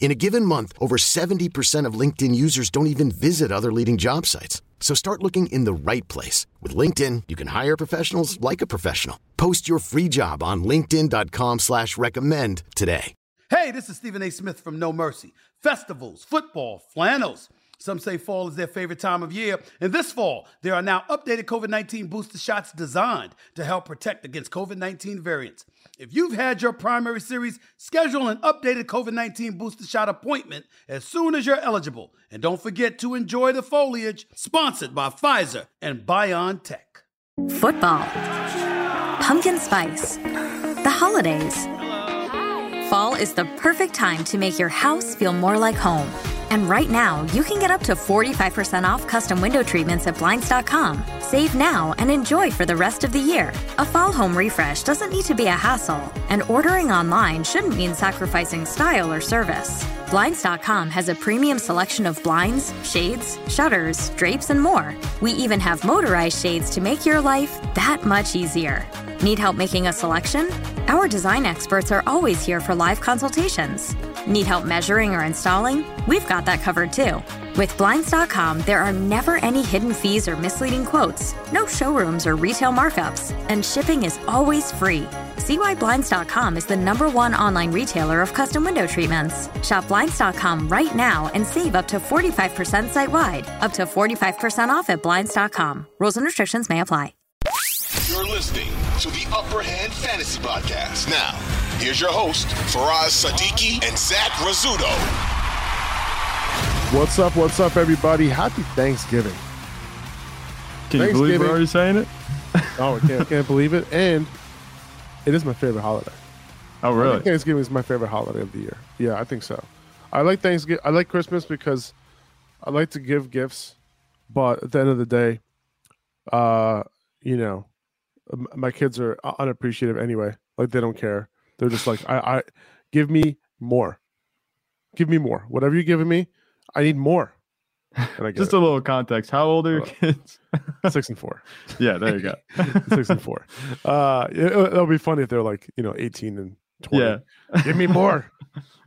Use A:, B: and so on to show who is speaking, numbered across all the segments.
A: In a given month, over 70% of LinkedIn users don't even visit other leading job sites. So start looking in the right place. With LinkedIn, you can hire professionals like a professional. Post your free job on linkedin.com slash recommend today.
B: Hey, this is Stephen A. Smith from No Mercy. Festivals, football, flannels. Some say fall is their favorite time of year. And this fall, there are now updated COVID 19 booster shots designed to help protect against COVID 19 variants. If you've had your primary series, schedule an updated COVID 19 booster shot appointment as soon as you're eligible. And don't forget to enjoy the foliage, sponsored by Pfizer and BioNTech.
C: Football, pumpkin spice, the holidays. Fall is the perfect time to make your house feel more like home. And right now, you can get up to 45% off custom window treatments at Blinds.com. Save now and enjoy for the rest of the year. A fall home refresh doesn't need to be a hassle, and ordering online shouldn't mean sacrificing style or service. Blinds.com has a premium selection of blinds, shades, shutters, drapes, and more. We even have motorized shades to make your life that much easier. Need help making a selection? Our design experts are always here for live consultations. Need help measuring or installing? We've got that covered too. With Blinds.com, there are never any hidden fees or misleading quotes, no showrooms or retail markups, and shipping is always free. See why Blinds.com is the number one online retailer of custom window treatments. Shop Blinds.com right now and save up to 45% site wide, up to 45% off at Blinds.com. Rules and restrictions may apply.
D: You're listening to the Upper Hand Fantasy Podcast. Now, here's your host, Faraz Sadiki and Zach Rizzuto.
E: What's up? What's up, everybody? Happy Thanksgiving.
F: Can you believe we're already saying it?
E: oh, I can't, I can't believe it. And it is my favorite holiday.
F: Oh, really?
E: Thanksgiving is my favorite holiday of the year. Yeah, I think so. I like Thanksgiving. I like Christmas because I like to give gifts, but at the end of the day, uh, you know, my kids are unappreciative anyway. Like they don't care. They're just like, I, I give me more. Give me more. Whatever you're giving me, I need more.
F: just a little context. How old are your kids?
E: Six and four.
F: Yeah, there you go.
E: Six and four. Uh, it, will be funny if they're like you know 18 and 20.
F: Yeah,
E: give me more.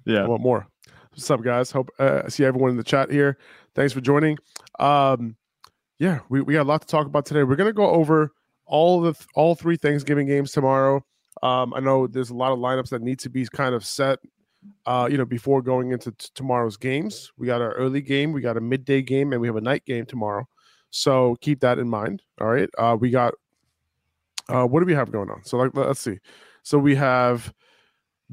F: yeah,
E: I want more. What's up, guys? Hope uh, see everyone in the chat here. Thanks for joining. Um, yeah, we, we got a lot to talk about today. We're gonna go over all the all three Thanksgiving games tomorrow. Um, I know there's a lot of lineups that need to be kind of set uh, you know, before going into t- tomorrow's games. We got our early game, we got a midday game, and we have a night game tomorrow. So keep that in mind. All right. Uh, we got uh, what do we have going on? So like, let's see. So we have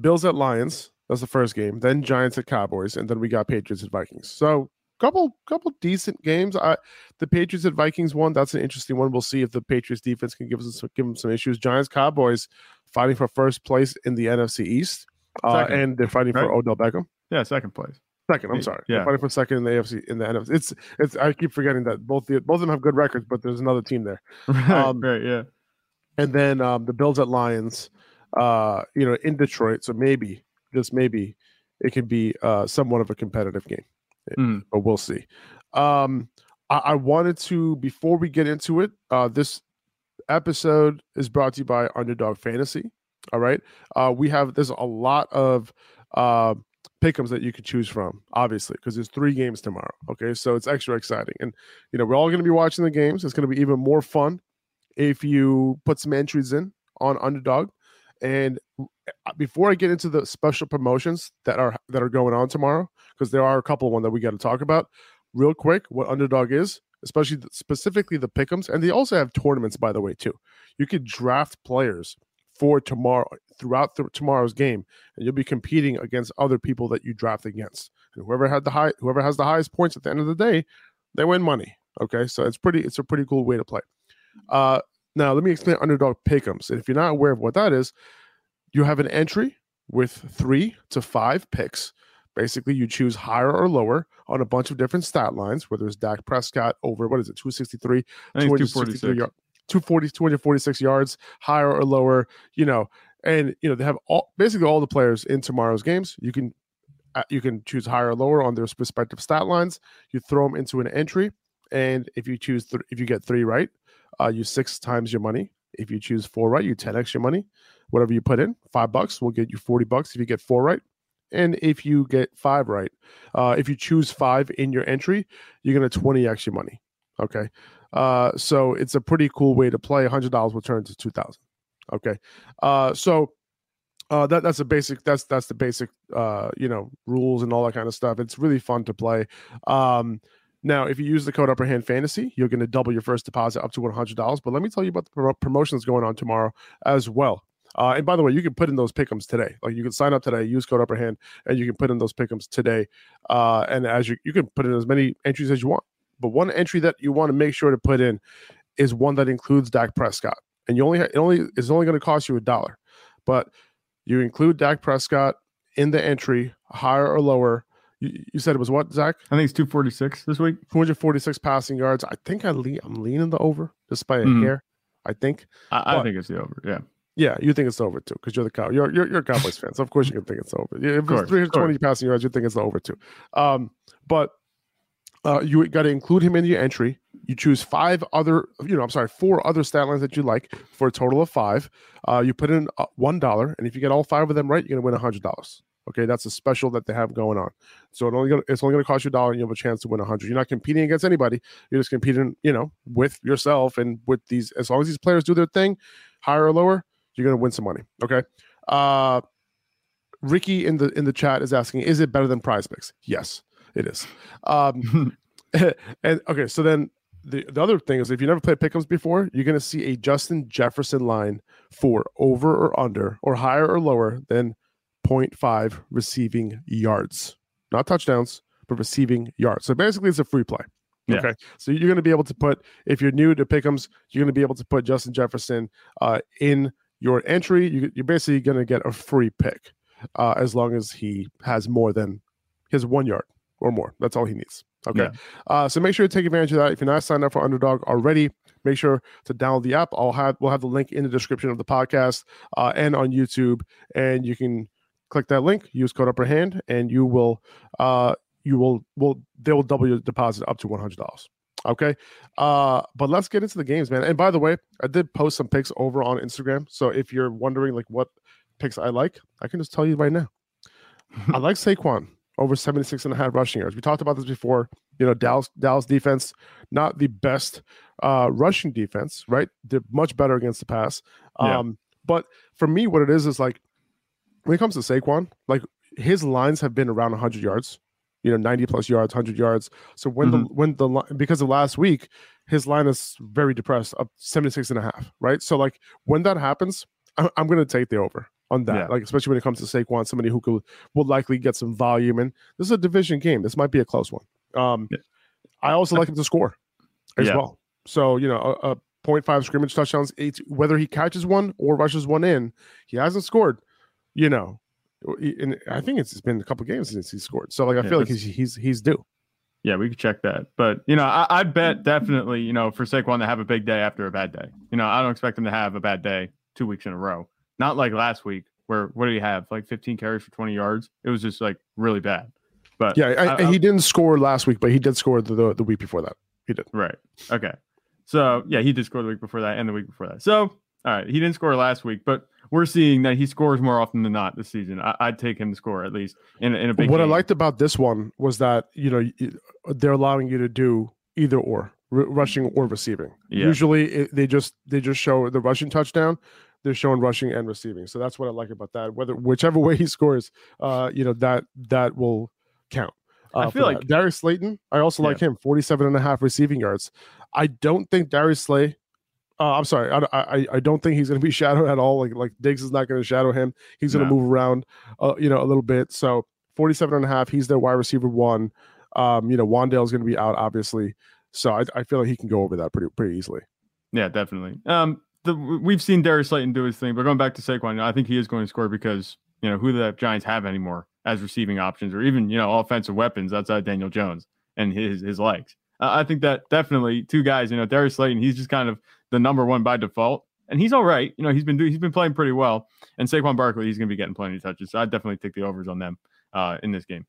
E: Bills at Lions. That's the first game. Then Giants at Cowboys, and then we got Patriots at Vikings. So couple couple decent games. I the Patriots at Vikings one. That's an interesting one. We'll see if the Patriots defense can give us some, give them some issues. Giants Cowboys fighting for first place in the NFC East uh, and they're fighting right? for Odell Beckham.
F: Yeah, second place.
E: Second, I'm sorry.
F: Yeah,
E: they're fighting for second in the AFC in the NFC. It's it's. I keep forgetting that both the both of them have good records, but there's another team there.
F: Right, um, right, yeah.
E: And then um, the Bills at Lions, uh, you know, in Detroit. So maybe, just maybe, it could be uh, somewhat of a competitive game,
F: mm.
E: but we'll see. Um, I, I wanted to before we get into it. Uh, this episode is brought to you by Underdog Fantasy. All right. Uh, we have there's a lot of uh, pickums that you could choose from, obviously, because there's three games tomorrow. Okay, so it's extra exciting, and you know we're all going to be watching the games. It's going to be even more fun if you put some entries in on Underdog. And uh, before I get into the special promotions that are that are going on tomorrow, because there are a couple one that we got to talk about, real quick, what Underdog is, especially specifically the pickums, and they also have tournaments, by the way, too. You could draft players for tomorrow throughout the, tomorrow's game, and you'll be competing against other people that you draft against. And whoever had the high, whoever has the highest points at the end of the day, they win money. Okay, so it's pretty, it's a pretty cool way to play. Uh, now let me explain underdog pickums. And if you're not aware of what that is, you have an entry with three to five picks. Basically, you choose higher or lower on a bunch of different stat lines, whether it's Dak Prescott over what is it, 263,
F: I think it's
E: 263
F: 246.
E: Yard, 240, 246 yards, higher or lower, you know, and you know, they have all basically all the players in tomorrow's games. You can uh, you can choose higher or lower on their respective stat lines. You throw them into an entry, and if you choose th- if you get three right, uh, you six times your money. If you choose four right, you 10x your money. Whatever you put in, five bucks will get you 40 bucks if you get four right. And if you get five right, uh, if you choose five in your entry, you're going to 20x your money. Okay. Uh, so it's a pretty cool way to play. $100 will turn to 2000 Okay. Uh, so uh, that that's a basic that's that's the basic uh, you know rules and all that kind of stuff. It's really fun to play. Um, now, if you use the code Upper Hand Fantasy, you're going to double your first deposit up to one hundred dollars. But let me tell you about the pro- promotions going on tomorrow as well. Uh, and by the way, you can put in those pickums today. Like you can sign up today, use code Upper Hand, and you can put in those pickums today. Uh, and as you you can put in as many entries as you want. But one entry that you want to make sure to put in is one that includes Dak Prescott, and you only it only is only going to cost you a dollar, but you include Dak Prescott in the entry, higher or lower. You, you said it was what, Zach?
F: I think it's 246 this week.
E: 246 passing yards. I think I lean, I'm leaning the over just by a
F: Mhm.
E: hair. I think.
F: I, I think it's the over. Yeah.
E: Yeah, you think it's over too because you're the cow. You're, you're you're a Cowboys fan, so of course you can think it's over. Yeah, If
F: course,
E: it's 320 passing yards, you think it's the over too. Um, but uh, you got to include him in your entry. You choose five other, you know, I'm sorry, four other stat lines that you like for a total of five. Uh, you put in uh, one dollar, and if you get all five of them right, you're gonna win a hundred dollars. Okay, that's a special that they have going on. So it only gonna, it's only going to cost you a dollar, and you have a chance to win a hundred. You're not competing against anybody. You're just competing, you know, with yourself and with these. As long as these players do their thing, higher or lower, you're going to win some money. Okay. Uh, Ricky in the in the chat is asking, is it better than Prize Picks? Yes, it is. Um, and okay, so then the, the other thing is if you never played pick'ems before, you're gonna see a Justin Jefferson line for over or under or higher or lower than 0.5 receiving yards. Not touchdowns, but receiving yards. So basically it's a free play.
F: Yeah.
E: Okay. So you're gonna be able to put if you're new to pick'ems, you're gonna be able to put Justin Jefferson uh in your entry. You, you're basically gonna get a free pick uh as long as he has more than his one yard or more. That's all he needs. Okay.
F: Yeah.
E: Uh, so make sure to take advantage of that. If you're not signed up for Underdog already, make sure to download the app. I'll have we'll have the link in the description of the podcast uh, and on YouTube, and you can click that link, use code Upper Hand, and you will uh, you will will they will double your deposit up to one hundred dollars. Okay. Uh, but let's get into the games, man. And by the way, I did post some picks over on Instagram. So if you're wondering like what picks I like, I can just tell you right now. I like Saquon over 76 and a half rushing yards. We talked about this before. You know, Dallas Dallas defense, not the best uh rushing defense, right? They're much better against the pass.
F: Yeah.
E: Um, but for me, what it is is like when it comes to Saquon, like his lines have been around 100 yards, you know, 90 plus yards, 100 yards. So when the when the li- because of last week, his line is very depressed, up 76 and a half, right? So like when that happens, I- I'm going to take the over on that.
F: Yeah.
E: Like especially when it comes to Saquon, somebody who could will likely get some volume. And this is a division game. This might be a close one. Um,
F: Yeah.
E: I also like him to score as
F: Yeah.
E: well. So you know, a, a 0.5 scrimmage touchdowns, eight, whether he catches one or rushes one in, he hasn't scored. You know, and I think it's been a couple games since he scored. So like I feel like he's he's he's due.
F: Yeah, we could check that. But you know, I, I'd bet definitely, you know, for Saquon to have a big day after a bad day. You know, I don't expect him to have a bad day two weeks in a row. Not like last week, where what did he have? Like 15 carries for 20 yards. It was just like really bad. But
E: Yeah, I,
F: I-
E: he didn't score last week, but he did score the, the the week before that. He did.
F: Right. Okay. So yeah, he did score the week before that and the week before that. So all right, he didn't score last week, but we're seeing that he scores more often than not this season. I, I'd take him to score at least in, a- in a big.
E: what I liked about this one was that you know they're allowing you to do either or r- rushing or receiving.
F: Yeah.
E: Usually it, they just they just show the rushing touchdown. They're showing rushing and receiving, so that's what I like about that. Whether whichever way he scores, uh, you know that that will count.
F: I
E: Uh,
F: feel
E: for that.
F: like-
E: Darius Slayton. I also like him, 47 and a half receiving yards. I don't think Darius Slay Uh, I'm sorry. I, I I don't think he's going to be shadowed at all. Like like Diggs is not going to shadow him. He's going to
F: No.
E: move around, uh, you know, a little bit. So 47 and a half. He's their wide receiver one. Um, you know, Wan'Dale's going to be out obviously. So I, I feel like he can go over that pretty pretty easily.
F: Yeah, definitely. Um, the, we've seen Darius Slayton do his thing, but going back to Saquon, I think he is going to score because you know who the Giants have anymore as receiving options or even you know offensive weapons outside Daniel Jones and his his legs. Uh, I think that definitely two guys. You know, Darius Slayton, he's just kind of the number one by default, and he's all right. You know, he's been doing he's been playing pretty well, and Saquon Barkley, he's going to be getting plenty of touches. So I definitely take the overs on them uh, in this game.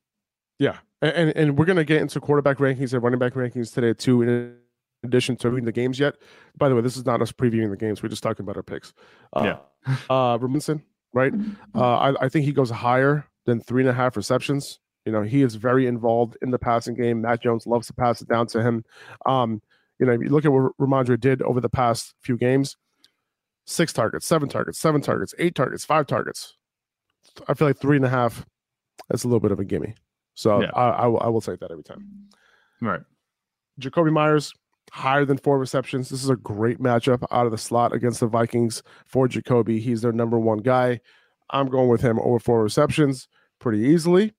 E: Yeah, and and, we're gonna get into quarterback rankings and running back rankings today too. Addition to reading the games yet. By the way, this is not us previewing the games. We're just talking about our picks. Uh,
F: Yeah.
E: uh, Robinson, right? Uh, I, I think he goes higher than three and a half receptions. You know, he is very involved in the passing game. Mac Jones loves to pass it down to him. Um, you know, if you look at what Rhamondre did over the past few games six targets, seven targets, seven targets, eight targets, five targets. I feel like three and a half, that's a little bit of a gimme. So
F: Yeah.
E: I, I, will, I will take that every time.
F: Right.
E: Jakobi Meyers, higher than four receptions. This is a great matchup out of the slot against the Vikings for Jakobi. He's their number one guy. I'm going with him over four receptions pretty easily.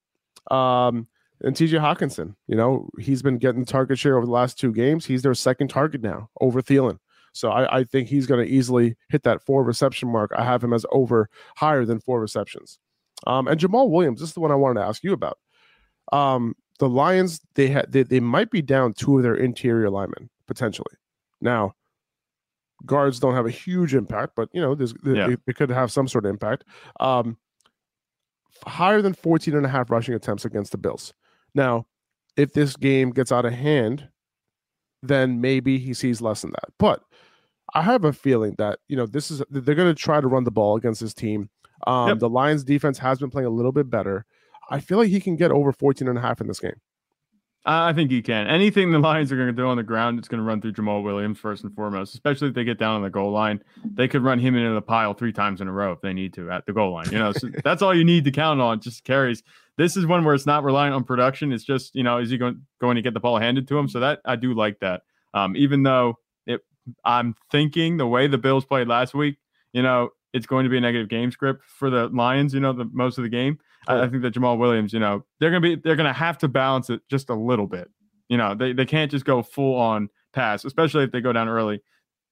E: Um, and TJ Hockenson, you know, he's been getting target share over the last two games. He's their second target now over Thielen. So I, I think he's going to easily hit that four reception mark. I have him as over higher than four receptions. Um, and Jamaal Williams, this is the one I wanted to ask you about. Um, the Lions, they had they, they might be down two of their interior linemen potentially. Now, guards don't have a huge impact, but you know, there's
F: Yeah.
E: they could have some sort of impact. Um, higher than 14 and a half rushing attempts against the Bills. Now, if this game gets out of hand, then maybe he sees less than that. But I have a feeling that, you know, this is they're going to try to run the ball against this team. Um,
F: Yep.
E: The Lions defense has been playing a little bit better. I feel like he can get over 14 and a half in this game.
F: I think he can. Anything the Lions are going to do on the ground, it's going to run through Jamaal Williams first and foremost, especially if they get down on the goal line. They could run him into the pile three times in a row if they need to at the goal line. You know, so that's all you need to count on, just carries. This is one where it's not reliant on production. It's just, you know, is he going, going to get the ball handed to him? So that I do like that. Um, even though it, I'm thinking the way the Bills played last week, you know, it's going to be a negative game script for the Lions, you know, the most of the game. I, I think that Jamaal Williams, you know, they're gonna be they're gonna have to balance it just a little bit. You know, they, they can't just go full on pass, especially if they go down early.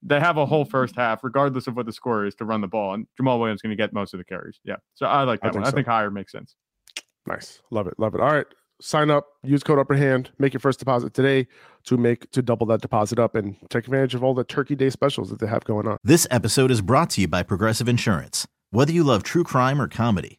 F: They have a whole mm-hmm. first half, regardless of what the score is, to run the ball, and Jamaal Williams going to get most of the carries. Yeah, so I like
E: I
F: that one.
E: think
F: I think higher makes sense.
E: Nice. Love it. Love it. All right. Sign up, use code upper hand, make your first deposit today to make to double that deposit up and take advantage of all the turkey day specials that they have going on.
G: This episode is brought to you by Progressive Insurance. Whether you love true crime or comedy,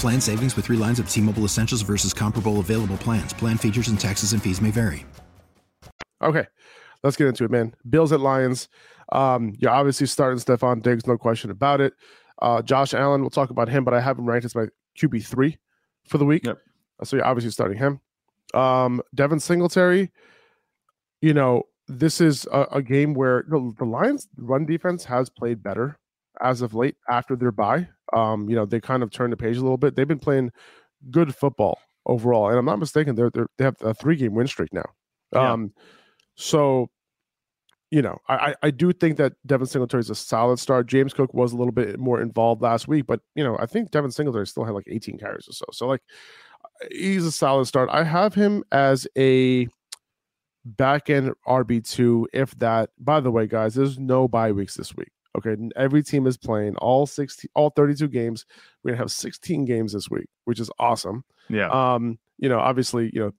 H: Plan savings with three lines of T Mobile Essentials versus comparable available plans. Plan features and taxes and fees may vary.
E: Okay, let's get into it, man. Bills at Lions. Um, you're obviously starting Stefon Diggs, no question about it. Uh, Josh Allen, we'll talk about him, but I have him ranked as my QB three for the week.
F: Yep.
E: So you're obviously starting him. Um, Devin Singletary, you know, this is a, a game where the, the Lions' run defense has played better as of late after their bye. Um, you know, they kind of turned the page a little bit. They've been playing good football overall. And I'm not mistaken, they're, they're they have a three game win streak now.
F: Yeah.
E: Um, so you know, I I do think that Devin Singletary is a solid start. James Cook was a little bit more involved last week, but you know, I think Devin Singletary still had like 18 carries or so. So like, he's a solid start. I have him as a back end RB two, if that. By the way, guys, there's no bye weeks this week. Okay, every team is playing all 16, all 32 games. We're gonna have 16 games this week, which is awesome.
F: Yeah.
E: Um, you know, obviously, you know,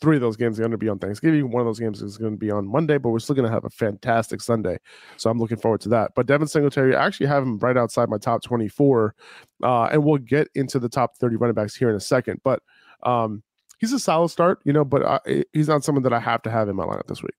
E: three of those games are going to be on Thanksgiving. One of those games is going to be on Monday, but we're still going to have a fantastic Sunday. So I'm looking forward to that. But Devin Singletary, I actually have him right outside my top 24, uh, and we'll get into the top 30 running backs here in a second. But um, he's a solid start, you know, but I, he's not someone that I have to have in my lineup this week.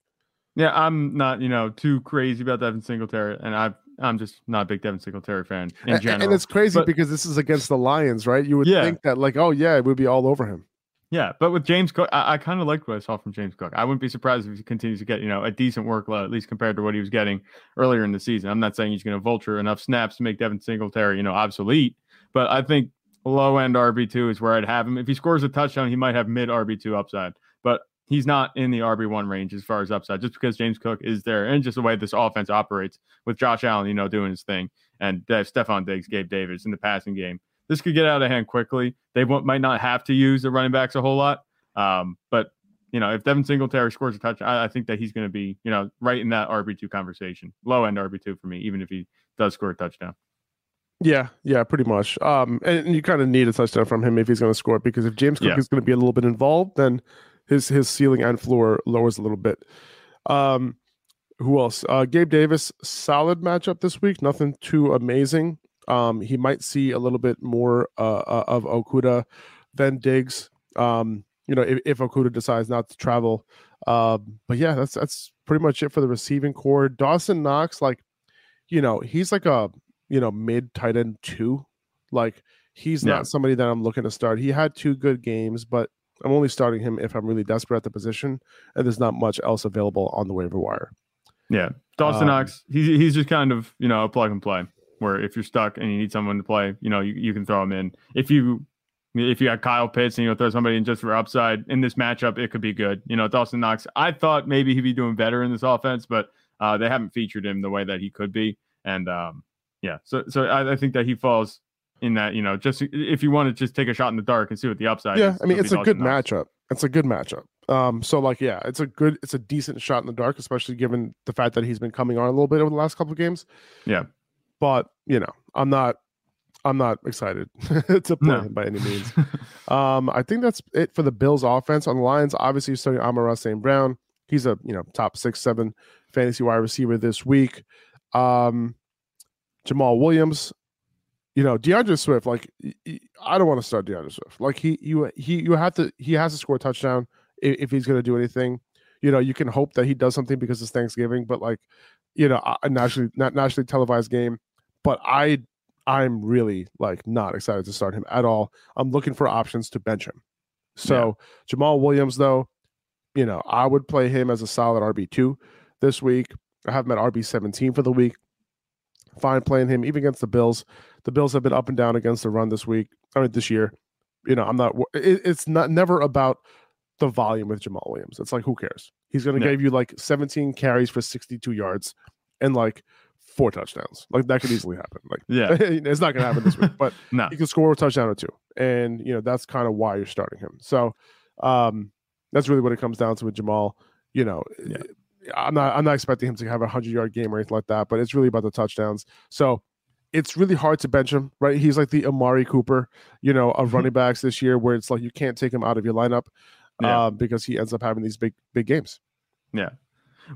F: Yeah, I'm not, you know, too crazy about Devin Singletary, and I I'm just not a big Devin Singletary fan in
E: And-
F: general.
E: And it's crazy
F: But-
E: because this is against the Lions, right? You would
F: Yeah.
E: think that, like, oh yeah, it would be all over him.
F: Yeah, but with James Cook, I, I kind of liked what I saw from James Cook. I wouldn't be surprised if he continues to get, you know, a decent workload, at least compared to what he was getting earlier in the season. I'm not saying he's going to vulture enough snaps to make Devin Singletary, you know, obsolete, but I think low end RB2 is where I'd have him. If he scores a touchdown, he might have mid RB2 upside, but he's not in the RB1 range as far as upside, just because James Cook is there and just the way this offense operates with Josh Allen, you know, doing his thing and uh, Stefon Diggs, Gabe Davis in the passing game. This could get out of hand quickly. They won't, might not have to use the running backs a whole lot. Um, but you know, if Devin Singletary scores a touch, I, I think that he's going to be, you know, right in that RB two conversation, low end RB two for me, even if he does score a touchdown.
E: Yeah, yeah, pretty much. Um, and you kind of need a touchdown from him if he's going to score because if James Cook
F: Yeah.
E: is going to be a little bit involved, then his his ceiling and floor lowers a little bit. Um, who else? Uh, Gabe Davis, solid matchup this week. Nothing too amazing. Um, he might see a little bit more uh, uh, of Okudah than Diggs. Um, you know, if, if Okudah decides not to travel. Um, but yeah, that's that's pretty much it for the receiving corps. Dawson Knox, like, you know, he's like a you know mid tight end two. Like he's
F: Yeah.
E: not somebody that I'm looking to start. He had two good games, but I'm only starting him if I'm really desperate at the position, and there's not much else available on the waiver wire.
F: Yeah, Dawson
E: Um,
F: Knox, he's he's just kind of you know a plug and play. Where if you're stuck and you need someone to play, you know you, you can throw him in. If you if you got Kyle Pitts and you know throw somebody in just for upside in this matchup, it could be good. You know Dawson Knox, I thought maybe he'd be doing better in this offense, but uh, they haven't featured him the way that he could be. And um, yeah, so so I, I think that he falls in that you know just if you want to just take a shot in the dark and see what the upside.
E: yeah,
F: is,
E: I mean it's a good matchup. It's a good matchup. Um, so like yeah, it's a good, it's a decent shot in the dark, especially given the fact that he's been coming on a little bit over the last couple of games.
F: Yeah.
E: But you know, I'm not, I'm not excited to play
F: No.
E: him by any means. Um, I think that's it for the Bills offense. On the Lions, obviously you're starting Amon-Ra St. Brown. He's a you know top six, seven fantasy wide receiver this week. Um, Jamaal Williams, you know D'Andre Swift. Like I don't want to start D'Andre Swift. Like he you he you have to he has to score a touchdown if, if he's going to do anything. You know you can hope that he does something because it's Thanksgiving, but like you know a nationally not nationally televised game. But I I'm really like not excited to start him at all. I'm looking for options to bench him. So Jamaal Williams, though, you know, I would play him as a solid RB two this week. I have him at RB seventeen for the week. Fine playing him even against the Bills. The Bills have been up and down against the run this week. I mean, this year. You know, I'm not. It, it's not never about the volume with Jamaal Williams. It's like who cares? He's going to
F: Yeah.
E: give you like 17 carries for 62 yards and like four touchdowns. Like that could easily happen. Like
F: Yeah.
E: it's not going to happen this week, but
F: No.
E: he can score a touchdown or two, and you know that's kind of why you're starting him. So um, that's really what it comes down to with Jamaal. You know,
F: Yeah.
E: I'm not I'm not expecting him to have a hundred yard game or anything like that, but it's really about the touchdowns. So it's really hard to bench him, right? He's like the Amari Cooper, you know, of running backs this year, where it's like you can't take him out of your lineup
F: Yeah.
E: um, because he ends up having these big big games.
F: Yeah.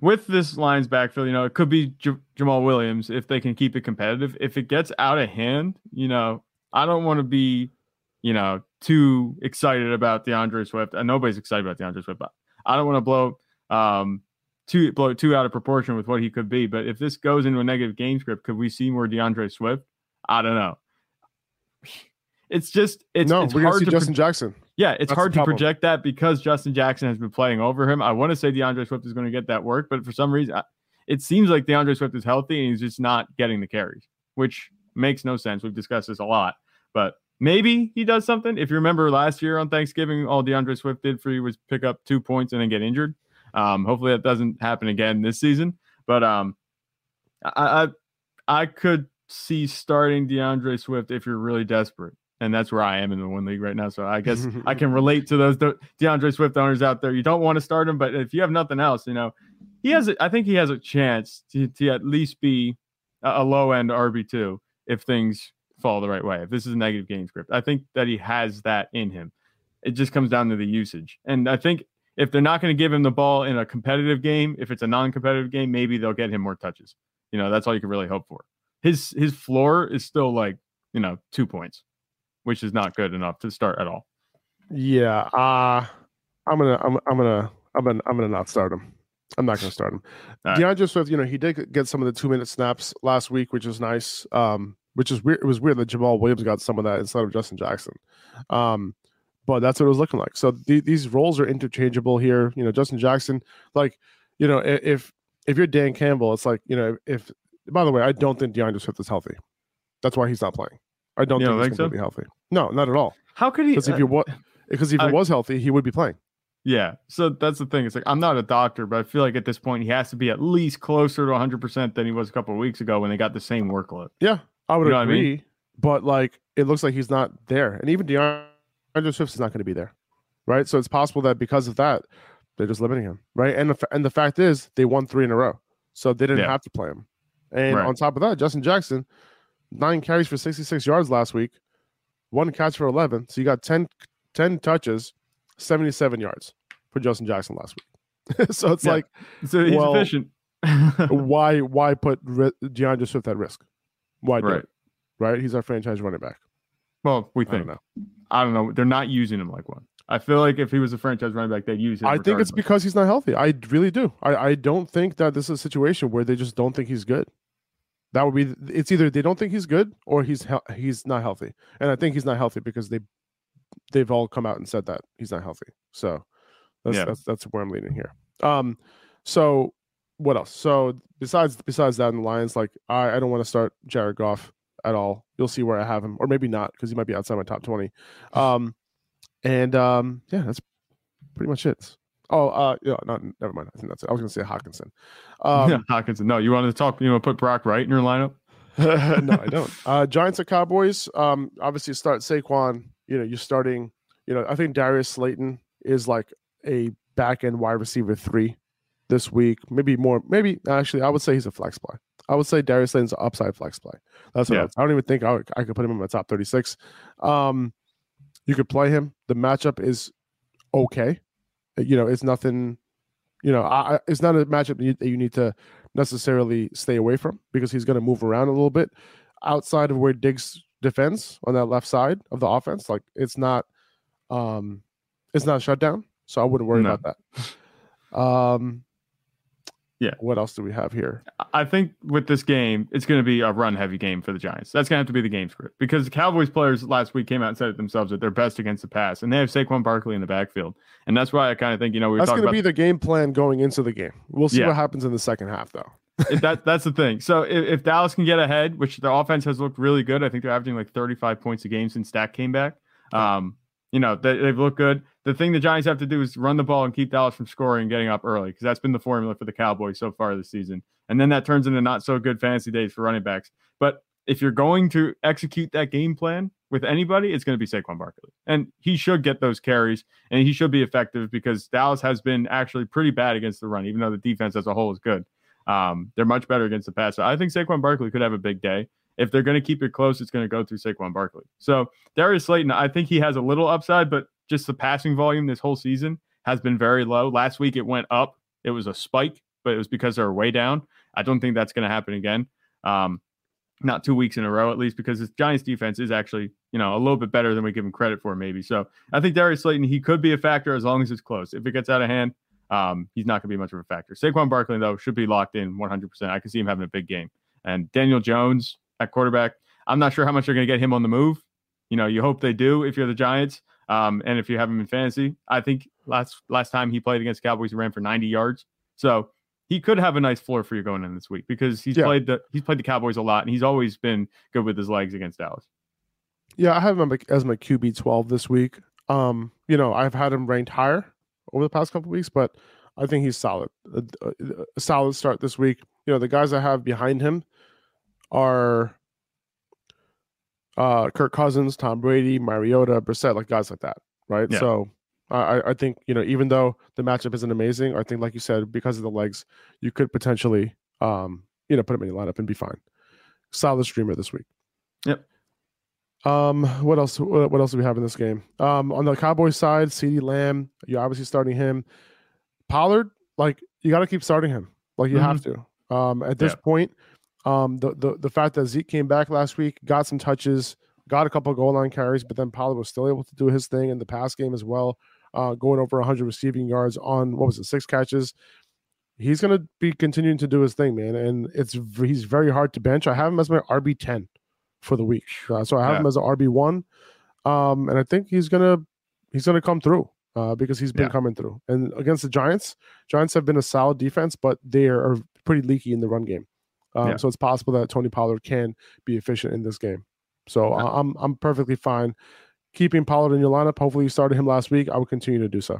F: With this Lions backfield, you know, it could be J- Jamaal Williams if they can keep it competitive. If it gets out of hand, you know, I don't want to be, you know, too excited about D'Andre Swift. And nobody's excited about D'Andre Swift, but I don't want to blow um too blow too out of proportion with what he could be. But if this goes into a negative game script, could we see more D'Andre Swift? I don't know. It's just it's
E: no,
F: it's
E: we're gonna
F: hard
E: see
F: to
E: Justin
F: pro-
E: Jackson.
F: yeah, it's
E: That's
F: hard to project that because Justin Jackson has been playing over him. I want to say D'Andre Swift is going to get that work, but for some reason, I- it seems like D'Andre Swift is healthy and he's just not getting the carries, which makes no sense. We've discussed this a lot, but maybe he does something. If you remember last year on Thanksgiving, all D'Andre Swift did for you was pick up two points and then get injured. Um, hopefully that doesn't happen again this season. But um, I, I I could see starting D'Andre Swift if you're really desperate. And that's where I am in the one league right now. So I guess I can relate to those De- D'Andre Swift owners out there. You don't want to start him, but if you have nothing else, you know, he has. A, I think he has a chance to, to at least be a, a low end RB two if things fall the right way. If this is a negative game script, I think that he has that in him. It just comes down to the usage, and I think if they're not going to give him the ball in a competitive game, if it's a non-competitive game, maybe they'll get him more touches. You know, that's all you can really hope for. His his floor is still like you know two points, which is not good enough to start at all.
E: Yeah, uh I'm gonna I'm I'm gonna I'm gonna I'm gonna not start him. I'm not gonna start him.
F: All right.
E: D'Andre Swift, you know, he did get some of the two minute snaps last week, which is nice. Um, which is weird. It was weird that Jamaal Williams got some of that instead of Justin Jackson. Um, but that's what it was looking like. So the, these roles are interchangeable here. You know, Justin Jackson, like, you know, if if you're Dan Campbell, it's like, you know, if by the way, I don't think D'Andre Swift is healthy. That's why he's not playing. I don't
F: You
E: think
F: don't
E: he's
F: think so?
E: completely healthy. No, not at all.
F: How could he?
E: Because if
F: uh,
E: you what because if he was healthy, he would be playing.
F: Yeah. So that's the thing. It's like I'm not a doctor, but I feel like at this point he has to be at least closer to 100% than he was a couple of weeks ago when they got the same workload.
E: Yeah, I would
F: You know what I
E: agree.
F: mean?
E: But like, it looks like he's not there, and even D'Andre Swift is not going to be there, right? So it's possible that because of that, they're just limiting him, right? And the and the fact is, they won three in a row, so they didn't
F: Yeah.
E: have to play him. And
F: Right.
E: on top of that, Justin Jackson, nine carries for 66 yards last week, one catch for 11. So you got 10, 10 touches, 77 yards for Justin Jackson last week. so it's
F: Yeah.
E: like,
F: So he's
E: Well,
F: efficient.
E: why why put D'Andre Swift at risk? Why do
F: Right.
E: it? Right? He's our franchise running back.
F: Well, we
E: I don't
F: think. I don't know. They're not using him like one. I feel like if he was a franchise running back, they'd use him.
E: I think it's because he's not healthy. I really do. I, I don't think that this is a situation where they just don't think he's good. That would be. It's either they don't think he's good or he's hel- he's not healthy, and I think he's not healthy because they they've all come out and said that he's not healthy. So that's
F: Yeah.
E: that's that's where I'm leaning here. Um, so what else? So besides besides that, in the Lions, like I I don't want to start Jared Goff at all. You'll see where I have him, or maybe not because he might be outside my top twenty. Um, and um, yeah, that's pretty much it. Oh, uh, yeah, not never mind. I think that's it. I was gonna say Hockenson. Um,
F: yeah, Hockenson. No, you wanted to talk. You want to put Brock Wright in your lineup?
E: no, I don't. Uh, Giants and Cowboys. Um, obviously start Saquon. You know, you're starting. You know, I think Darius Slayton is like a back end wide receiver three this week. Maybe more. Maybe actually, I would say he's a flex play. I would say Darius Slayton's upside flex play. That's what I,
F: Yeah.
E: would- I don't even think I, would, I could put him in my top 36. Um, you could play him. The matchup is okay. You know, it's nothing. You know, I, I- it's not a matchup that you, that you need to necessarily stay away from because he's going to move around a little bit outside of where Diggs defends on that left side of the offense. Like it's not, um, it's not a shutdown, so I wouldn't worry
F: No.
E: about that. Um,
F: Yeah.
E: What else do we have here?
F: I think with this game, it's going to be a run heavy game for the Giants. That's going to have to be the game script because the Cowboys players last week came out and said it themselves that they're best against the pass, and they have Saquon Barkley in the backfield, and that's why I kind of think you know we were
E: That's going to be the game plan going into the game. We'll see
F: Yeah.
E: what happens in the second half, though.
F: that that's the thing. So if, if Dallas can get ahead, which the offense has looked really good, I think they're averaging like 35 points a game since Stack came back. Um, you know they, they've looked good. The thing the Giants have to do is run the ball and keep Dallas from scoring and getting up early because that's been the formula for the Cowboys so far this season. And then that turns into not so good fantasy days for running backs. But if you're going to execute that game plan with anybody, it's going to be Saquon Barkley, and he should get those carries and he should be effective because Dallas has been actually pretty bad against the run, even though the defense as a whole is good. Um, they're much better against the pass. So I think Saquon Barkley could have a big day. If they're going to keep it close, it's going to go through Saquon Barkley. So Darius Slayton, I think he has a little upside, but just the passing volume this whole season has been very low. Last week it went up. It was a spike, but it was because they were way down. I don't think that's going to happen again. Um, not two weeks in a row, at least, because this Giants defense is actually, you know, a little bit better than we give him credit for, maybe. So I think Darius Slayton, he could be a factor as long as it's close. If it gets out of hand, um, he's not going to be much of a factor. Saquon Barkley, though, should be locked in 100%. I can see him having a big game. And Daniel Jones at quarterback, I'm not sure how much they're going to get him on the move. You know, you hope they do if you're the Giants. Um, and if you have him in fantasy, I think last last time he played against Cowboys, he ran for 90 yards. So he could have a nice floor for you going in this week because he's
E: Yeah.
F: played the he's played the Cowboys a lot and he's always been good with his legs against Dallas.
E: Yeah, I have him as my QB twelve this week. Um, you know, I've had him ranked higher over the past couple weeks, but I think he's solid. A, a, a, solid start this week. You know, the guys I have behind him are uh Kirk Cousins, Tom Brady, Mariota, Brissett, like guys like that, right? Yeah. So I, I think you know, even though the matchup isn't amazing, I think, like you said, because of the legs, you could potentially, um, you know, put him in your lineup and be fine. Solid streamer this week.
F: Yep.
E: Um, what else? What else do we have in this game? Um, on the Cowboys side, CeeDee Lamb, you're obviously starting him. Pollard, like you got to keep starting him, like you mm-hmm. have to. Um, at this point, um, the, the the fact that Zeke came back last week, got some touches, got a couple goal line carries, but then Pollard was still able to do his thing in the pass game as well, uh, going over 100 receiving yards on what was it, six catches. He's gonna be continuing to do his thing, man, and it's he's very hard to bench. I have him as my RB 10 for the week, uh, so I have yeah. him as an RB one, um, and I think he's gonna he's gonna come through. Uh, because he's been yeah. coming through. And against the Giants, Giants have been a solid defense, but they are pretty leaky in the run game. Um, yeah. So it's possible that Tony Pollard can be efficient in this game. So yeah. I'm I'm perfectly fine keeping Pollard in your lineup. Hopefully, you started him last week. I will continue to do so.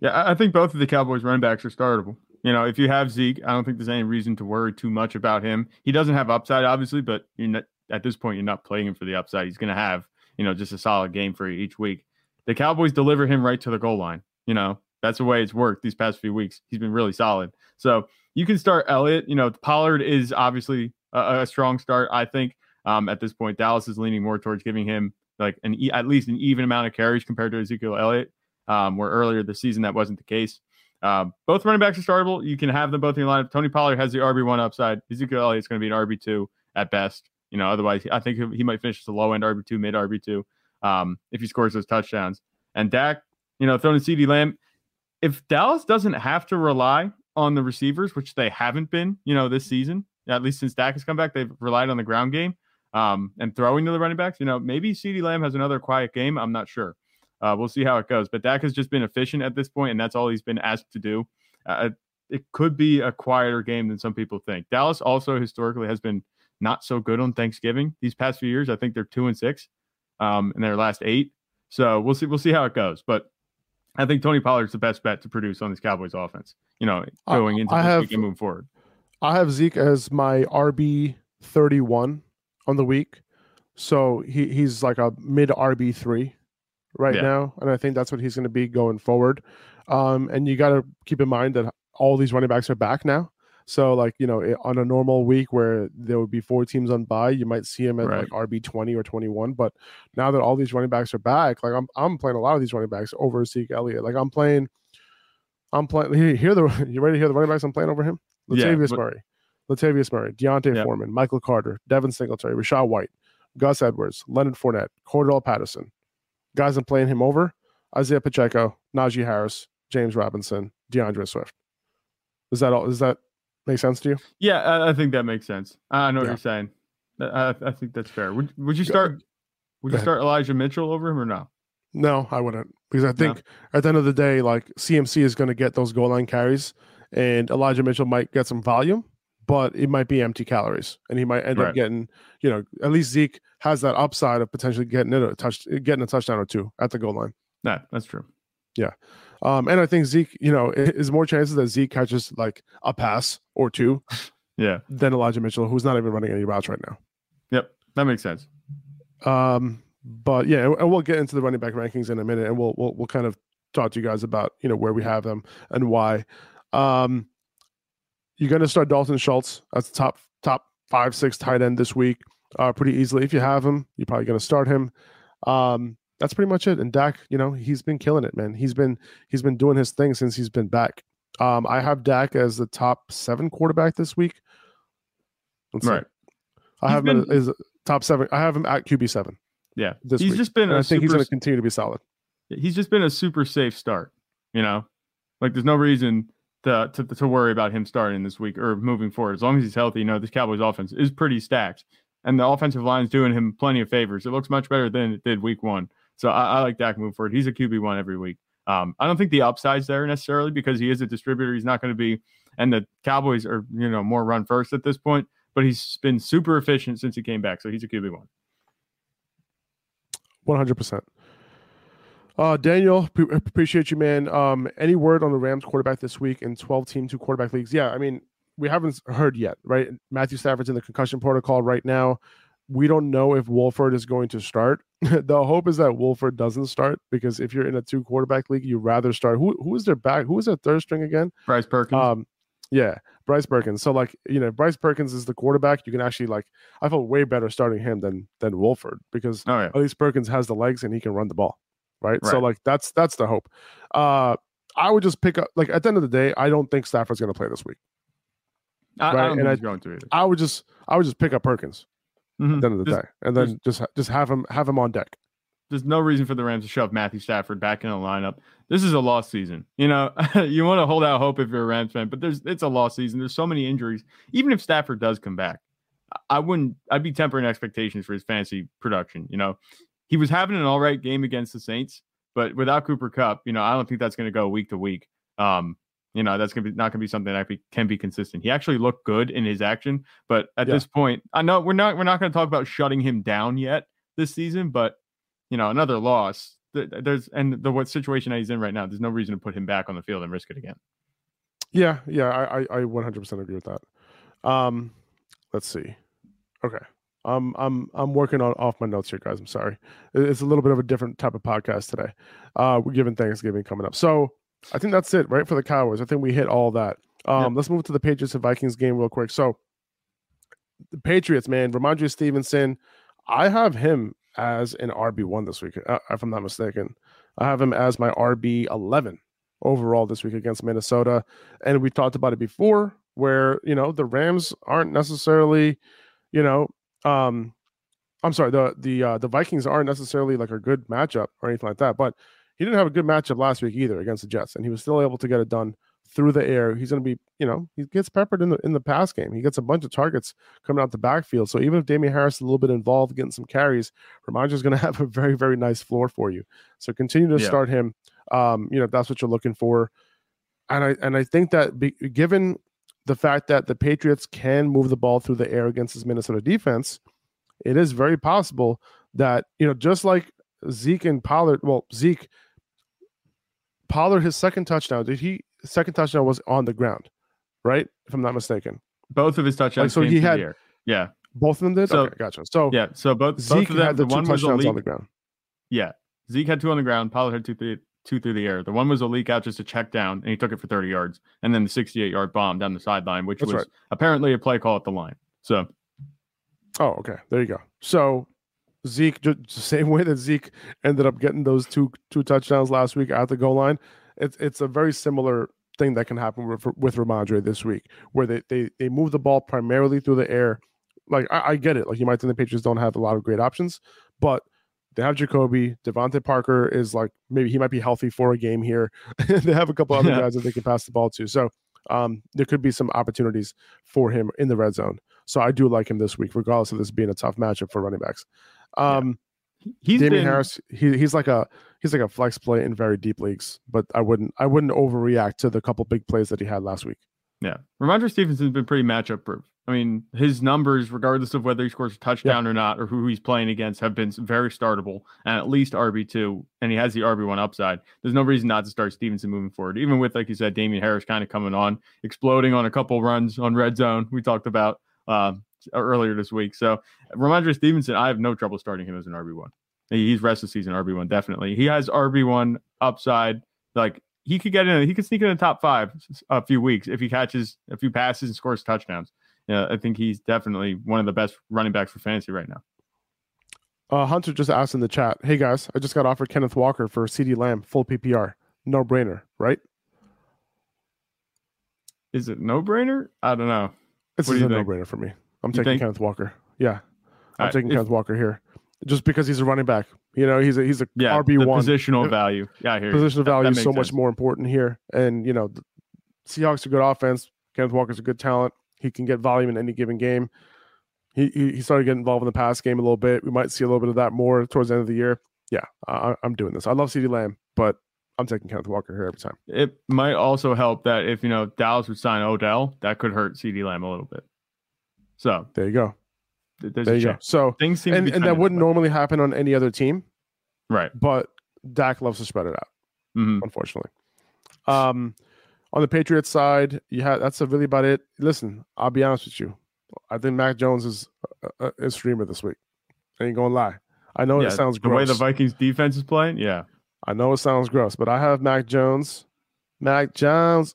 F: Yeah, I think both of the Cowboys running backs are startable. You know, if you have Zeke, I don't think there's any reason to worry too much about him. He doesn't have upside, obviously, but you're not, at this point, you're not playing him for the upside. He's going to have, you know, just a solid game for each week. The Cowboys deliver him right to the goal line. You know, that's the way it's worked these past few weeks. He's been really solid. So you can start Elliott. You know, Pollard is obviously a, a strong start. I think um, at this point, Dallas is leaning more towards giving him like an at least an even amount of carries compared to Ezekiel Elliott. Um, where earlier this season that wasn't the case. Um, both running backs are startable. You can have them both in your lineup. Tony Pollard has the RB one upside. Ezekiel Elliott's going to be an RB two at best. You know, otherwise, I think he might finish as a low end RB two, mid RB two, um, if he scores those touchdowns. And Dak, you know, throwing CeeDee Lamb. If Dallas doesn't have to rely on the receivers, which they haven't been, you know, this season, at least since Dak has come back, they've relied on the ground game um, and throwing to the running backs. You know, maybe CeeDee Lamb has another quiet game. I'm not sure. Uh, we'll see how it goes. But Dak has just been efficient at this point, and that's all he's been asked to do. Uh, it could be a quieter game than some people think. Dallas also historically has been not so good on Thanksgiving these past few years. I think they're two and six um, in their last eight. So we'll see. We'll see how it goes. But I think Tony Pollard's the best bet to produce on this Cowboys offense. You know, going into I this have, week and moving forward.
E: I have Zeke as my RB thirty one on the week, so he he's like a mid RB three right yeah. now, and I think that's what he's going to be going forward. Um, and you got to keep in mind that all these running backs are back now. So, like you know, on a normal week where there would be four teams on bye, you might see him at right. like RB twenty or twenty one. But now that all these running backs are back, like I'm I'm playing a lot of these running backs over Zeke Elliott. Like I'm playing, I'm playing. Hear the you ready to hear the running backs I'm playing over him? Latavius yeah, Murray, Latavius Murray, D'Onta yep. Foreman, Michael Carter, Devin Singletary, Rachaad White, Gus Edwards, Leonard Fournette, Cordarrelle Patterson. Guys I'm playing him over: Isaiah Pacheco, Najee Harris, James Robinson, D'Andre Swift. Is that all? Is that Make sense to you?
F: Yeah, I, I think that makes sense. I know what you're saying. I, I, think that's fair. Would Would you start? Would you start Elijah Mitchell over him or no?
E: No, I wouldn't because I think no. at the end of the day, like CMC is going to get those goal line carries, and Elijah Mitchell might get some volume, but it might be empty calories, and he might end right. up getting, you know, at least Zeke has that upside of potentially getting it a touch, getting a touchdown or two at the goal line.
F: Nah, that's true.
E: Yeah. Um, and I think Zeke, you know, is more chances that Zeke catches like a pass or two,
F: yeah,
E: than Elijah Mitchell, who's not even running any routes right now.
F: Yep, that makes sense.
E: Um, but yeah, and we'll get into the running back rankings in a minute, and we'll we'll we'll kind of talk to you guys about you know where we have them and why. Um, you're going to start Dalton Schultz as the top top five six tight end this week, uh, pretty easily. If you have him, you're probably going to start him. Um, that's pretty much it. And Dak, you know, he's been killing it, man. He's been he's been doing his thing since he's been back. Um, I have Dak as the top seven quarterback this week.
F: Let's right. See.
E: I he's have been, him as top seven. I have him at QB seven.
F: Yeah,
E: this
F: he's
E: week.
F: just been.
E: I think
F: super,
E: he's going to continue to be solid.
F: He's just been a super safe start. You know, like there's no reason to, to to worry about him starting this week or moving forward. As long as he's healthy, you know, this Cowboys offense is pretty stacked, and the offensive line is doing him plenty of favors. It looks much better than it did week one. So I, I like Dak forward. He's a QB one every week. Um, I don't think the upside's there necessarily because he is a distributor. He's not going to be, and the Cowboys are you know more run first at this point. But he's been super efficient since he came back, so he's a QB one.
E: One hundred percent. Uh, Daniel, pre- appreciate you, man. Um, any word on the Rams quarterback this week in twelve team two quarterback leagues? Yeah, I mean, we haven't heard yet, right? Matthew Stafford's in the concussion protocol right now. We don't know if Wolford is going to start. the hope is that Wolford doesn't start because if you're in a two quarterback league, you rather start. Who who is their back? Who is their third string again?
F: Bryce Perkins.
E: Um, yeah, Bryce Perkins. So like you know, Bryce Perkins is the quarterback. You can actually like I felt way better starting him than than Wolford because
F: oh, yeah.
E: at least Perkins has the legs and he can run the ball. Right?
F: Right.
E: So like that's that's the hope. Uh I would just pick up like at the end of the day, I don't think Stafford's gonna play this week.
F: I, I don't
E: and
F: think
E: I-
F: he's going to either.
E: I would just I would just pick up Perkins
F: Mhm.
E: at the end of the
F: Just-
E: day. And then just just have him have him on deck.
F: There's no reason for the Rams to shove Matthew Stafford back in the lineup. This is a lost season. You know, you want to hold out hope if you're a Rams fan, but there's it's a lost season. There's so many injuries. Even if Stafford does come back, I- I wouldn't. I'd be tempering expectations for his fantasy production. You know, he was having an all right game against the Saints, but without Cooper Kupp, you know, I don't think that's going to go week to week. Um, you know, that's gonna be not gonna be something that can be consistent. He actually looked good in his action, but at
E: Yeah.
F: this point, I know we're not we're not going to talk about shutting him down yet this season, but you know, another loss. There's and the what situation that he's in right now. There's no reason to put him back on the field and risk it again.
E: Yeah, yeah, I, I, I 100% agree with that. Um, let's see. Okay, I'm I'm I'm working on off my notes here, guys. I'm sorry. It's a little bit of a different type of podcast today. Uh, we're given Thanksgiving coming up, so I think that's it, right, for the Cowboys. I think we hit all that. Um, let's move to the Patriots and Vikings game real quick. So, the Patriots, man, Rhamondre Stevenson, I have him as an RB one this week, uh, if I'm not mistaken. I have him as my RB eleven overall this week against Minnesota. And we talked about it before, where you know the Rams aren't necessarily, you know, um, I'm sorry, the the uh, the Vikings aren't necessarily like a good matchup or anything like that. But he didn't have a good matchup last week either against the Jets, and he was still able to get it done through the air. He's going to be, you know, he gets peppered in the in the pass game. He gets a bunch of targets coming out the backfield. So even if Damien Harris is a little bit involved, getting some carries, Rhamondre is going to have a very very nice floor for you. So continue to
F: Yeah.
E: start him. Um, you know, that's what you're looking for. And I and I think that be, given the fact that the Patriots can move the ball through the air against this Minnesota defense, it is very possible that you know just like Zeke and Pollard. Well, Zeke Pollard, his second touchdown, did he? Second touchdown was on the ground, right? If I'm not mistaken,
F: Both of his touchdowns.
E: so
F: came
E: he had-
F: yeah,
E: both of them did.
F: So-
E: okay, gotcha. So
F: yeah. So both both
E: Zeke
F: of them.
E: had the,
F: the
E: two
F: one was a
E: touchdowns on the ground.
F: Yeah, Zeke had two on the ground. Pollard had two through through the air. The one was a leak out just a check down, and he took it for 30 yards, and then the 68 yard bomb down the sideline, which
E: That's
F: was
E: right.
F: apparently a play call at the line. So
E: Oh, okay. There you go. So Zeke, just the same way that Zeke ended up getting those two two touchdowns last week at the goal line, it's it's a very similar thing that can happen with with Rhamondre this week, where they they they move the ball primarily through the air. Like I, I get it. Like you might think the Patriots don't have a lot of great options, but they have Jakobi. DeVante Parker is like maybe he might be healthy for a game here. they have a couple other
F: Yeah.
E: guys that they can pass the ball to. So um, there could be some opportunities for him in the red zone. So I do like him this week, regardless of this being a tough matchup for running backs. Um,
F: he's
E: Damien
F: been,
E: Harris, he, he's like a he's like a flex play in very deep leagues, but I wouldn't I wouldn't overreact to the couple big plays that he had last week.
F: Yeah. Rhamondre Stevenson's been pretty matchup proof. I mean, his numbers, regardless of whether he scores a touchdown or not, or who he's playing against, have been very startable and at least RB2, and he has the RB1 upside. There's no reason not to start Stevenson moving forward, even with, like you said, Damien Harris kind of coming on, exploding on a couple runs on red zone. We talked about um, earlier this week. So, Rhamondre Stevenson, I have no trouble starting him as an RB1. He's rest of the season RB1, definitely. He has RB1 upside. Like, he could get in, he could sneak in the top five a few weeks if he catches a few passes and scores touchdowns. Yeah, I think he's definitely one of the best running backs for fantasy right now.
E: Uh, Hunter just asked in the chat, "Hey guys, I just got offered Kenneth Walker for CeeDee Lamb full PPR, no brainer, right?
F: Is it no brainer? I don't know.
E: It's
F: do
E: a no brainer for me. I'm taking? Kenneth Walker. Yeah, I'm taking
F: if-
E: Kenneth Walker here, just because he's a running back. You know, he's a he's a
F: Yeah,
E: RB one
F: positional uh, value. Yeah, I hear you.
E: position
F: That- that
E: value is so much more important here. And you know, the Seahawks are good offense. Kenneth Walker's a good talent. He can get volume in any given game. He, he started getting involved in the pass game a little bit. We might see a little bit of that more towards the end of the year. Yeah, I, I'm doing this. I love CeeDee Lamb, but I'm taking Kenneth Walker here every time.
F: It might also help that if you know Dallas would sign Odell, that could hurt CeeDee Lamb a little bit. So
E: There you go.
F: there's
E: There you go. So
F: Things seem
E: and,
F: to be
E: and that wouldn't normally happen on any other team.
F: Right.
E: But Dak loves to spread it out,
F: Mhm.
E: unfortunately. Um, on the Patriots side, you had that's really about it. Listen, I'll be honest with you. I think Mac Jones is a, a, a streamer this week. I ain't gonna lie. I know
F: yeah,
E: it sounds
F: the way the. Vikings defense is playing. Yeah.
E: I know it sounds gross, but I have Mac Jones. Mac Jones.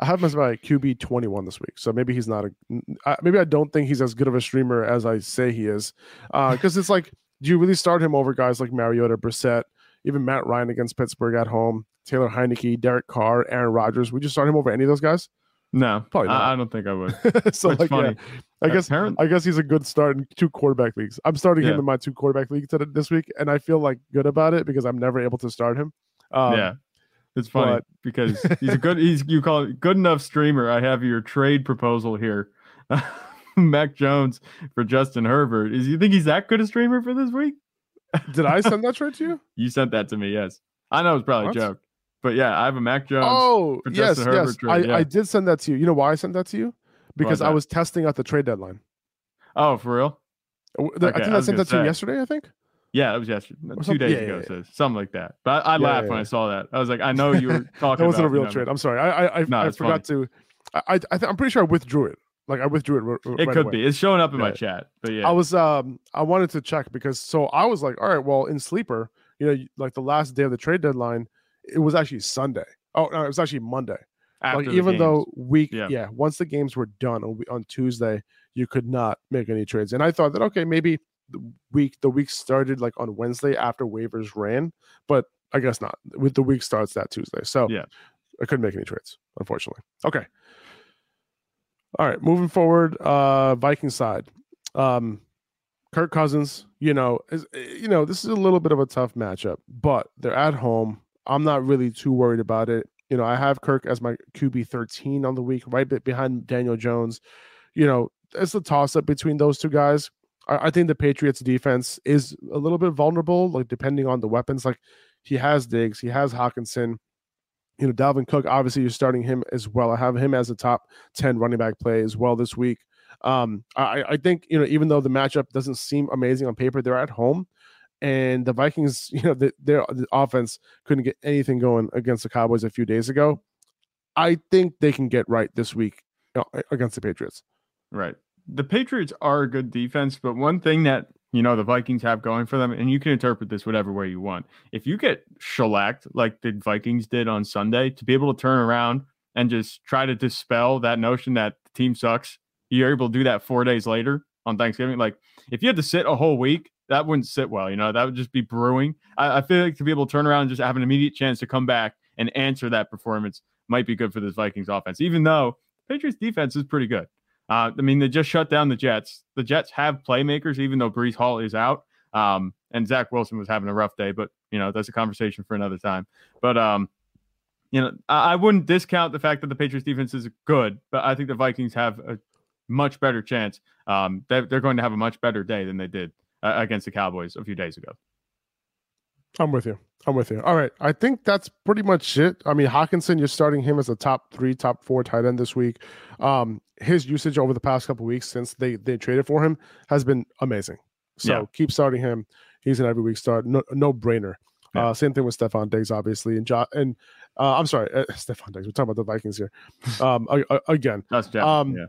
E: I have him as my QB twenty one this week, so maybe he's not a. I- Maybe I don't think he's as good of a streamer as I say he is, because it's like, do you really start him over guys like Mariota, Brissett, even Matt Ryan against Pittsburgh at home, Taylor Heinicke, Derek Carr, Aaron Rodgers? Would you start him over any of those guys?
F: No,
E: Probably not.
F: I, I don't think I would.
E: so
F: It's
E: like,
F: funny.
E: yeah, I guess
F: Apparent-
E: I guess he's a good start in two quarterback leagues. I'm starting
F: Yeah.
E: him in my two quarterback leagues today- this week, and I feel like good about it because I'm never able to start him. Um,
F: yeah. It's funny
E: but-
F: because he's a good he's you call it good enough streamer. I have your trade proposal here. Mac Jones for Justin Herbert. Is you think he's that good a streamer for this week?
E: Did I send that trade to you?
F: You sent that to me, yes. I know it's probably
E: What?
F: a joke. But yeah, I have a Mac Jones.
E: Oh,
F: for
E: yes,
F: Justin
E: yes.
F: Herbert trade,
E: I,
F: yeah.
E: I did send that to you. You know why I sent that to you? Because I was testing out the trade deadline.
F: Oh, for real? Okay,
E: I think
F: I
E: I, sent that to you yesterday. I think.
F: Yeah, it was yesterday. Two days
E: yeah,
F: ago,
E: yeah,
F: it says something like that. But I, I
E: Yeah,
F: laughed
E: yeah,
F: when
E: yeah.
F: I saw that. I was like, I know you were talking
E: that wasn't a real
F: you know,
E: trade. I'm sorry. I I, I,
F: No,
E: I forgot to. I I, th- I'm pretty sure I withdrew it. Like I withdrew it. r- r-
F: It
E: right
F: could
E: away.
F: be. It's showing up in my chat. But yeah.
E: I was um I wanted to check because so I was like, all right, well, in sleeper, you know, like the last day of the trade deadline, it was actually Sunday. Oh no, it was actually Monday.
F: After
E: like even though
F: games.
E: week,
F: Yeah.
E: yeah. once the games were done on, on Tuesday, you could not make any trades. And I thought that okay, maybe the week the week started like on Wednesday after waivers ran, but I guess not. With the week starts that Tuesday, so
F: Yeah.
E: I couldn't make any trades, unfortunately. Okay. All right, moving forward, uh Viking side. Um Kirk Cousins, you know, is you know, this is a little bit of a tough matchup, but they're at home. I'm not really too worried about it. You know, I have Kirk as my QB 13 on the week, right behind Daniel Jones. You know, it's a toss up between those two guys. I, think the Patriots defense is a little bit vulnerable, like depending on the weapons. Like he has Diggs, he has Hockenson. You know, Dalvin Cook, obviously you're starting him as well. I have him as a top 10 running back play as well this week. Um, I, I think, you know, even though the matchup doesn't seem amazing on paper, they're at home. And the Vikings, you know, the, their the offense couldn't get anything going against the Cowboys a few days ago. I think they can get right this week against the Patriots.
F: Right. The Patriots are a good defense, but one thing that you know the Vikings have going for them, and you can interpret this whatever way you want. If you get shellacked like the Vikings did on Sunday, to be able to turn around and just try to dispel that notion that the team sucks, you're able to do that four days later on Thanksgiving. Like if you had to sit a whole week, that wouldn't sit well. You know, that would just be brewing. I, I feel like to be able to turn around and just have an immediate chance to come back and answer that performance might be good for this Vikings offense, even though Patriots defense is pretty good. Uh, I mean, they just shut down the Jets. The Jets have playmakers, even though Breece Hall is out. Um, and Zach Wilson was having a rough day, but you know that's a conversation for another time. But um, you know, I, I wouldn't discount the fact that the Patriots defense is good, but I think the Vikings have a much better chance. Um, they're, they're going to have a much better day than they did uh, against the Cowboys a few days ago.
E: I'm with you. I'm with you. All right. I think that's pretty much it. I mean, Hockenson, you're starting him as a top three, top four tight end this week. Um, his usage over the past couple weeks since they they traded for him has been amazing. So
F: Yeah.
E: keep starting him. He's an every week start. No, no brainer.
F: Yeah.
E: Uh, same thing with Stefon Diggs, obviously, and jo- and uh, I'm sorry, uh, Stefon Diggs. We're talking about the Vikings here. Um, again,
F: That's Jeff.
E: Um,
F: yeah.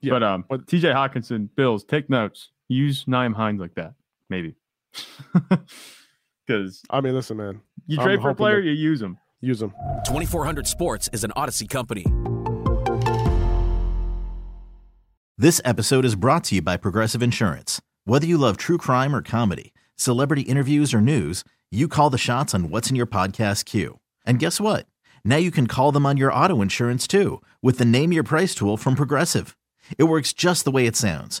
E: yeah,
F: But um,
E: but-
F: TJ Hockenson, Bills, take notes. Use Nyheim Hines like that, maybe. Because
E: I mean, listen, man,
F: you
E: I'm
F: trade for a player,
E: that-
F: you use them.
E: use him.
I: 2400 Sports is an Odyssey company.
G: This episode is brought to you by Progressive Insurance. Whether you love true crime or comedy, celebrity interviews or news, you call the shots on what's in your podcast queue. And guess what? Now you can call them on your auto insurance too with the Name Your Price tool from Progressive. It works just the way it sounds.